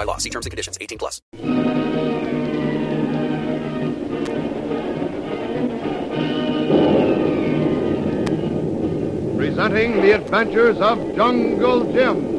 by law. See terms and conditions. 18 plus. Presenting the adventures of Jungle Jim.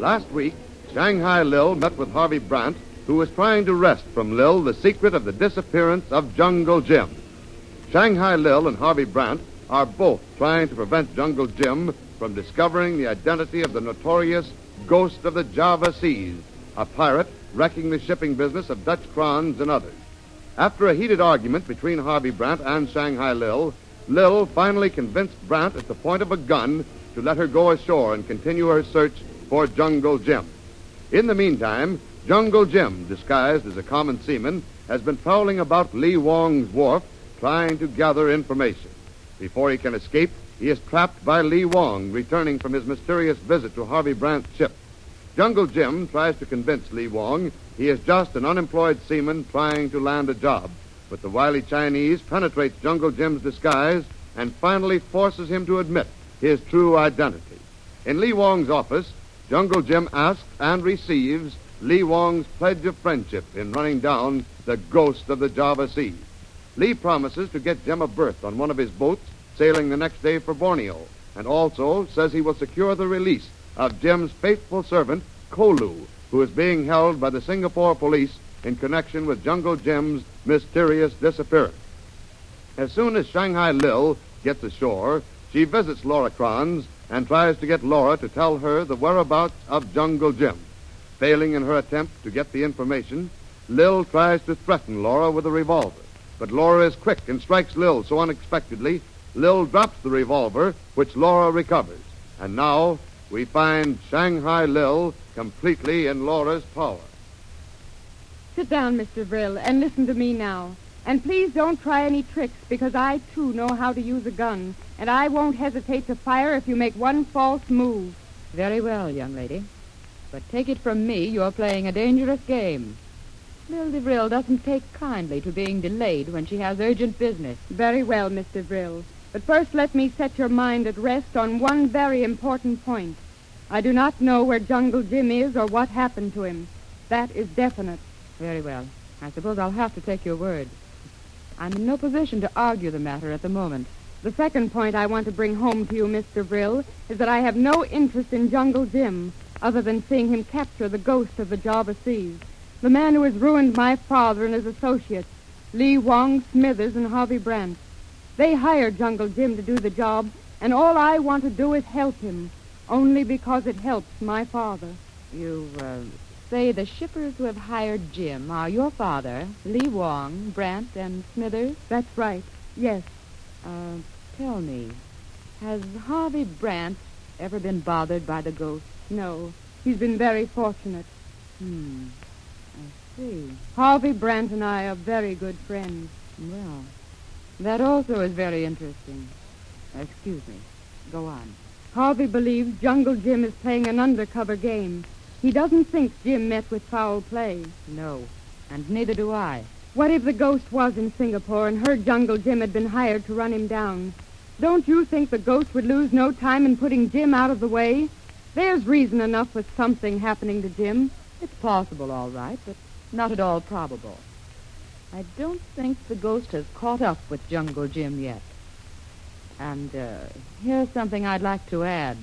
Last week, Shanghai Lil met with Harvey Brandt, who was trying to wrest from Lil the secret of the disappearance of Jungle Jim. Shanghai Lil and Harvey Brandt are both trying to prevent Jungle Jim from discovering the identity of the notorious Ghost of the Java Seas, a pirate wrecking the shipping business of Dutch Kranz and others. After a heated argument between Harvey Brandt and Shanghai Lil, Lil finally convinced Brandt at the point of a gun to let her go ashore and continue her search for Jungle Jim. In the meantime, Jungle Jim, disguised as a common seaman, has been prowling about Lee Wong's wharf trying to gather information. Before he can escape, he is trapped by Lee Wong, returning from his mysterious visit to Harvey Brandt's ship. Jungle Jim tries to convince Lee Wong he is just an unemployed seaman trying to land a job. But the wily Chinese penetrates Jungle Jim's disguise and finally forces him to admit his true identity. In Lee Wong's office, Jungle Jim asks and receives Lee Wong's pledge of friendship in running down the ghost of the Java Sea. Lee promises to get Jim a berth on one of his boats sailing the next day for Borneo, and also says he will secure the release of Jim's faithful servant, Kolu, who is being held by the Singapore police in connection with Jungle Jim's mysterious disappearance. As soon as Shanghai Lil gets ashore, she visits Laura Kranz and tries to get Laura to tell her the whereabouts of Jungle Jim. Failing in her attempt to get the information, Lil tries to threaten Laura with a revolver. But Laura is quick and strikes Lil so unexpectedly, Lil drops the revolver, which Laura recovers. And now we find Shanghai Lil completely in Laura's power. Sit down, Mr. Brill, and listen to me now. And please don't try any tricks, because I, too, know how to use a gun, and I won't hesitate to fire if you make one false move. Very well, young lady. But take it from me, you're playing a dangerous game. Lil DeVrille doesn't take kindly to being delayed when she has urgent business. Very well, Mr. Brill. But first let me set your mind at rest on one very important point. I do not know where Jungle Jim is or what happened to him. That is definite. Very well. I suppose I'll have to take your word. I'm in no position to argue the matter at the moment. The second point I want to bring home to you, Mr. Brill, is that I have no interest in Jungle Jim, other than seeing him capture the ghost of the Java Seas. The man who has ruined my father and his associates, Lee Wong, Smithers, and Harvey Brandt. They hired Jungle Jim to do the job, and all I want to do is help him, only because it helps my father. You, uh, say the shippers who have hired Jim are your father, Lee Wong, Brandt, and Smithers? That's right. Yes. Uh, tell me, has Harvey Brandt ever been bothered by the ghost? No. He's been very fortunate. Hmm. I see. Harvey Brandt and I are very good friends. Well, that also is very interesting. Excuse me. Go on. Harvey believes Jungle Jim is playing an undercover game. He doesn't think Jim met with foul play. No. And neither do I. What if the ghost was in Singapore and heard Jungle Jim had been hired to run him down? Don't you think the ghost would lose no time in putting Jim out of the way? There's reason enough for something happening to Jim. It's possible, all right, but not at all probable. I don't think the ghost has caught up with Jungle Jim yet. And uh, here's something I'd like to add.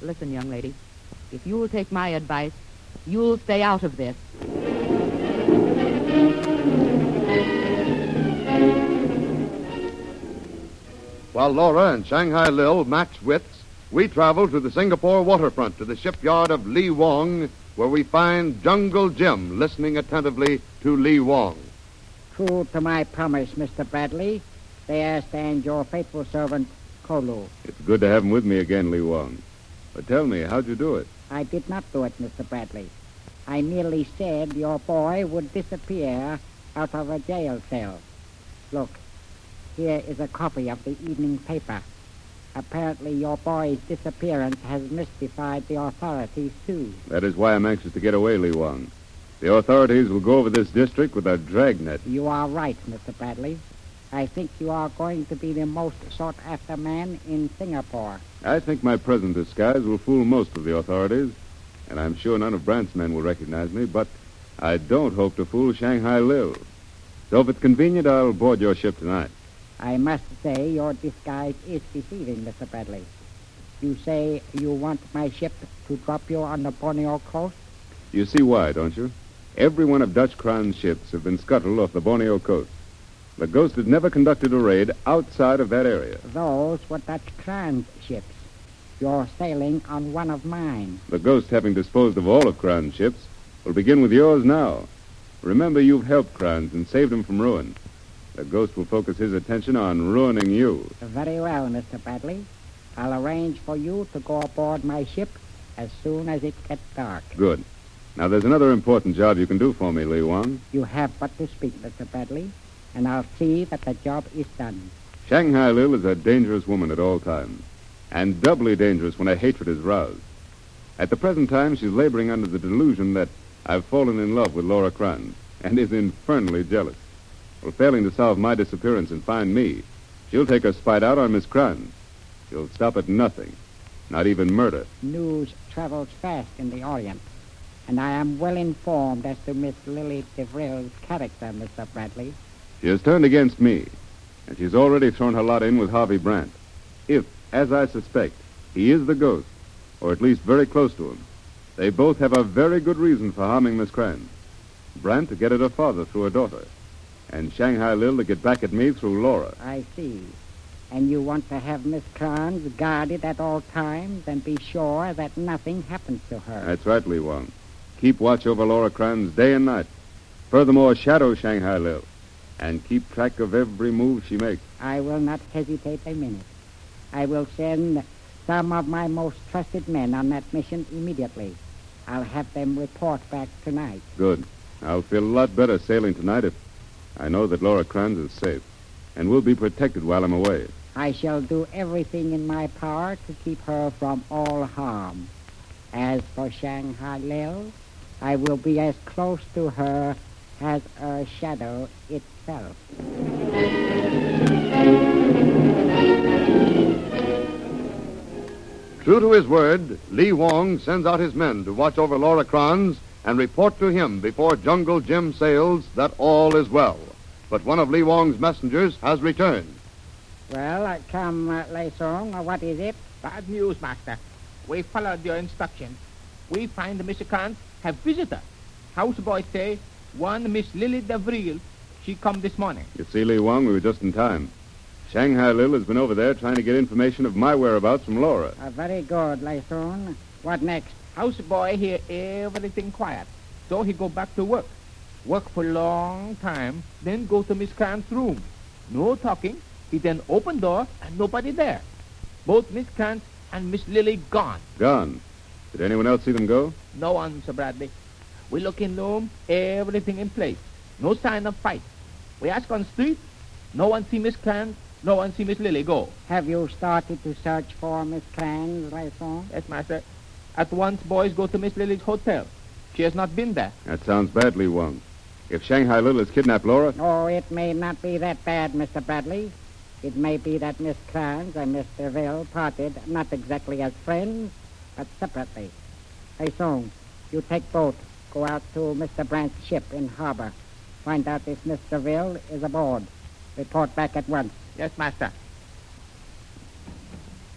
Listen, young lady, if you'll take my advice, you'll stay out of this. While Laura and Shanghai Lil match wits, we travel to the Singapore waterfront to the shipyard of Lee Wong, where we find Jungle Jim listening attentively to Lee Wong. True to my promise, Mr. Bradley, there stands your faithful servant, Kolu. It's good to have him with me again, Lee Wong. But tell me, how'd you do it? I did not do it, Mr. Bradley. I merely said your boy would disappear out of a jail cell. Look, here is a copy of the evening paper. Apparently, your boy's disappearance has mystified the authorities, too. That is why I'm anxious to get away, Lee Wong. The authorities will go over this district with a dragnet. You are right, Mr. Bradley. I think you are going to be the most sought after man in Singapore. I think my present disguise will fool most of the authorities, and I'm sure none of Brandt's men will recognize me, but I don't hope to fool Shanghai Lil. So if it's convenient, I'll board your ship tonight. I must say your disguise is deceiving, Mr. Bradley. You say you want my ship to drop you on the Borneo coast? You see why, don't you? Every one of Dutch Kranz's ships have been scuttled off the Borneo coast. The Ghost had never conducted a raid outside of that area. Those were Dutch Kranz's ships. You're sailing on one of mine. The Ghost, having disposed of all of Kranz's ships, will begin with yours now. Remember, you've helped Kranz and saved him from ruin. The Ghost will focus his attention on ruining you. Very well, Mr. Bradley. I'll arrange for you to go aboard my ship as soon as it gets dark. Good. Now, there's another important job you can do for me, Lee Wong. You have but to speak, Mr. Bradley, and I'll see that the job is done. Shanghai Lil is a dangerous woman at all times, and doubly dangerous when a hatred is roused. At the present time, she's laboring under the delusion that I've fallen in love with Laura Kranz and is infernally jealous. Well, failing to solve my disappearance and find me, she'll take her spite out on Miss Kranz. She'll stop at nothing, not even murder. News travels fast in the Orient, and I am well informed as to Miss Lily DeVrille's character, Mr. Bradley. She has turned against me, and she's already thrown her lot in with Harvey Brandt. If, as I suspect, he is the ghost, or at least very close to him, they both have a very good reason for harming Miss Kranz. Brandt to get at her father through her daughter, and Shanghai Lil to get back at me through Laura. I see. And you want to have Miss Kranz guarded at all times and be sure that nothing happens to her. That's right, Lee Wong. Keep watch over Laura Kranz day and night. Furthermore, shadow Shanghai Lil, and keep track of every move she makes. I will not hesitate a minute. I will send some of my most trusted men on that mission immediately. I'll have them report back tonight. Good. I'll feel a lot better sailing tonight if I know that Laura Kranz is safe and will be protected while I'm away. I shall do everything in my power to keep her from all harm. As for Shanghai Lil, I will be as close to her as a shadow itself. True to his word, Lee Wong sends out his men to watch over Laura Kranz and report to him before Jungle Jim sails that all is well. But one of Lee Wong's messengers has returned. Well, uh, come, uh, Lei Song, uh, what is it? Bad news, Master. We followed your instructions. We find Mr. Kranz have visitor. Houseboy say one Miss Lily DeVrille. She come this morning. You see, Lee Wong, we were just in time. Shanghai Lil has been over there trying to get information of my whereabouts from Laura. Uh, very good, Lei Song. What next? Houseboy hear everything quiet. So he go back to work. Work for long time, then go to Miss Kranz's room. No talking. He then open door and nobody there. Both Miss Kranz and Miss Lily gone. Gone. Did anyone else see them go? No one, Mr. Bradley. We look in room, everything in place. No sign of fight. We ask on street, no one see Miss Kranz, no one see Miss Lily go. Have you started to search for Miss Kranz, Lei Yes, Master. At once, boys go to Miss Lily's hotel. She has not been there. That sounds badly Lee Wong. If Shanghai Lil has kidnapped Laura, Oh, it may not be that bad, Mr. Bradley. It may be that Miss Kranz and Miss DeVrille parted not exactly as friends, but separately. Hey, Song, you take boat. Go out to Mr. Brandt's ship in harbor. Find out if Miss DeVrille is aboard. Report back at once. Yes, Master.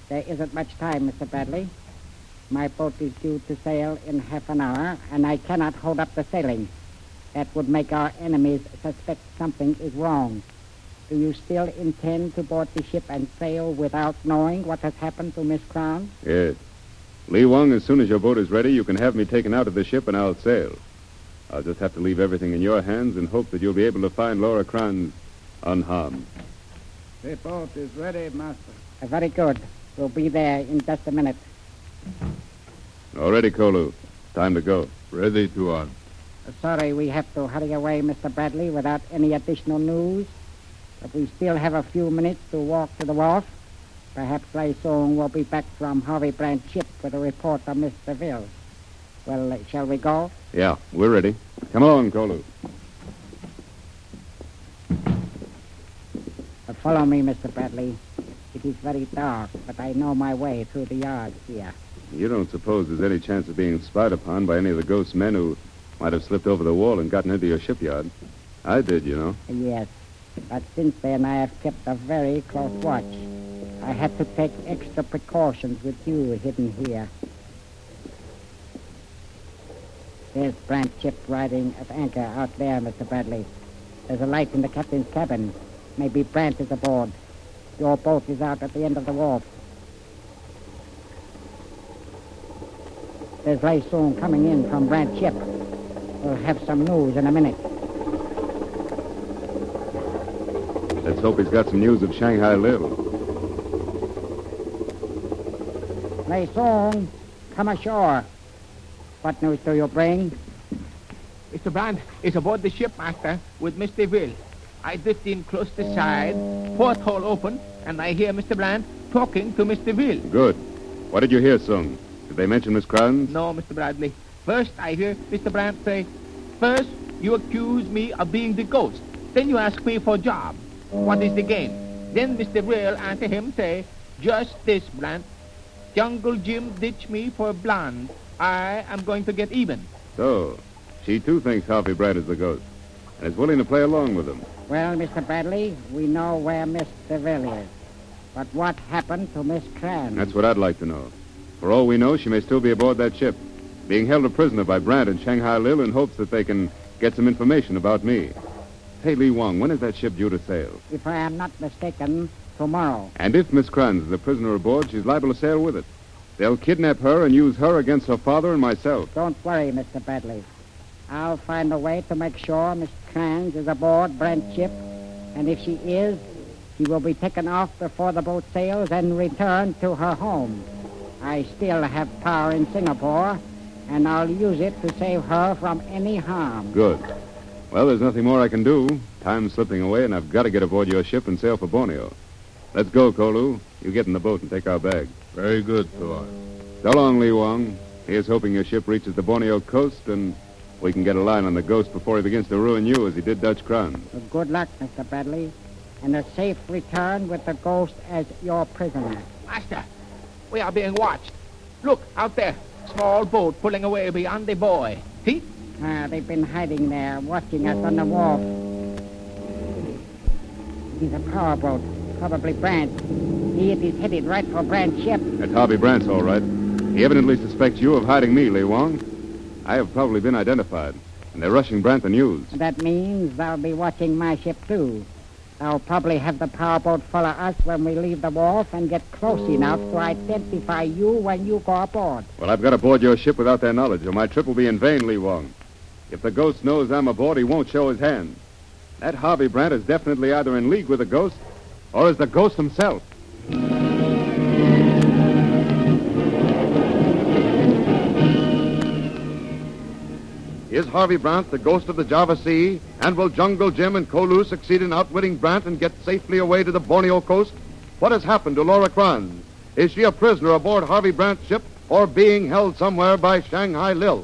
There isn't much time, Mr. Bradley. My boat is due to sail in half an hour, and I cannot hold up the sailing. That would make our enemies suspect something is wrong. Do you still intend to board the ship and sail without knowing what has happened to Miss Kranz? Yes. Lee Wong, as soon as your boat is ready, you can have me taken out of the ship and I'll sail. I'll just have to leave everything in your hands and hope that you'll be able to find Laura Kranz unharmed. The boat is ready, Master. Uh, very good. We'll be there in just a minute. All ready, Kolu. Time to go. Ready to on. Uh, sorry we have to hurry away, Mr. Bradley, without any additional news. But we still have a few minutes to walk to the wharf. Perhaps Lai Song will be back from Harvey Brandt's ship with a report of Mr. Ville. Well, uh, shall we go? Yeah, we're ready. Come along, Kolu. Uh, follow me, Mr. Bradley. It is very dark, but I know my way through the yard here. You don't suppose there's any chance of being spied upon by any of the ghost men who might have slipped over the wall and gotten into your shipyard? I did, you know. Yes, but since then I have kept a very close watch. I had to take extra precautions with you hidden here. There's Brandt's ship riding at anchor out there, Mr. Bradley. There's a light in the captain's cabin. Maybe Brandt is aboard. Your boat is out at the end of the wharf. There's Lai Soon coming in from Brandt's ship. We'll have some news in a minute. Let's hope he's got some news of Shanghai Lil. Lai Soon, come ashore. What news do you bring? Mr. Brandt is aboard the ship, Master, with Mr. Will. I drift in close to side, porthole open, and I hear Mr. Brandt talking to Mr. Will. Good. What did you hear, Sung? Did they mention Miss Kranz? No, Mr. Bradley. First, I hear Mr. Brandt say, First, you accuse me of being the ghost. Then you ask me for a job. What is the game? Then Mr. Will answer him say, Just this, Brandt. Jungle Jim ditched me for a blonde. I am going to get even. So, she too thinks Harvey Brandt is the ghost and is willing to play along with him. Well, Mr. Bradley, we know where Miss DeVrille is. But what happened to Miss Kranz? That's what I'd like to know. For all we know, she may still be aboard that ship, being held a prisoner by Brandt and Shanghai Lil in hopes that they can get some information about me. Hey, Lee Wong, when is that ship due to sail? If I am not mistaken, tomorrow. And if Miss Kranz is a prisoner aboard, she's liable to sail with it. They'll kidnap her and use her against her father and myself. Don't worry, Mr. Bradley. I'll find a way to make sure Miss Kranz is aboard Brandt's ship. And if she is, she will be taken off before the boat sails and returned to her home. I still have power in Singapore, and I'll use it to save her from any harm. Good. Well, there's nothing more I can do. Time's slipping away, and I've got to get aboard your ship and sail for Borneo. Let's go, Kolu. You get in the boat and take our bag. Very good, Tuan. So long, Lee Wong. Here's hoping your ship reaches the Borneo coast and we can get a line on the ghost before he begins to ruin you as he did Dutch Kranz. Well, good luck, Mr. Bradley, and a safe return with the ghost as your prisoner. Master, we are being watched. Look, out there. Small boat pulling away beyond the buoy. See? Ah, they've been hiding there, watching us on the wharf. He's a powerboat, probably Brandt. He is headed right for Brandt's ship. That's Harvey Brandt's all right. He evidently suspects you of hiding me, Lee Wong. I have probably been identified, and they're rushing Brandt the news. That means they'll be watching my ship, too. They'll probably have the powerboat follow us when we leave the wharf and get close enough to identify you when you go aboard. Well, I've got to board your ship without their knowledge, or my trip will be in vain, Lee Wong. If the ghost knows I'm aboard, he won't show his hand. That Harvey Brandt is definitely either in league with the ghost or is the ghost himself. Is Harvey Brandt the ghost of the Java Sea? And will Jungle Jim and Kolu succeed in outwitting Brandt and get safely away to the Borneo coast? What has happened to Laura Kranz? Is she a prisoner aboard Harvey Brandt's ship or being held somewhere by Shanghai Lil?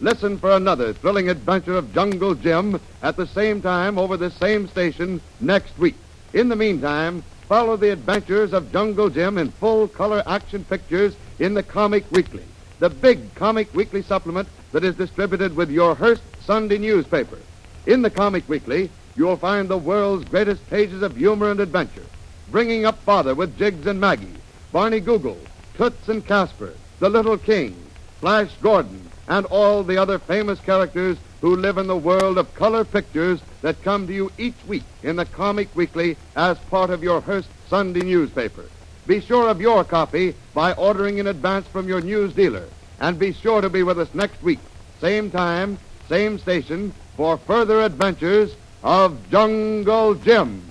Listen for another thrilling adventure of Jungle Jim at the same time over this same station next week. In the meantime, follow the adventures of Jungle Jim in full color action pictures in the Comic Weekly, the big Comic Weekly supplement that is distributed with your Hearst Sunday newspaper. In the Comic Weekly, you'll find the world's greatest pages of humor and adventure, bringing up father with Jiggs and Maggie, Barney Google, Toots and Casper, the Little King, Flash Gordon, and all the other famous characters who live in the world of color pictures that come to you each week in the Comic Weekly as part of your Hearst Sunday newspaper. Be sure of your copy by ordering in advance from your news dealer. And be sure to be with us next week, same time, same station, for further adventures of Jungle Jim.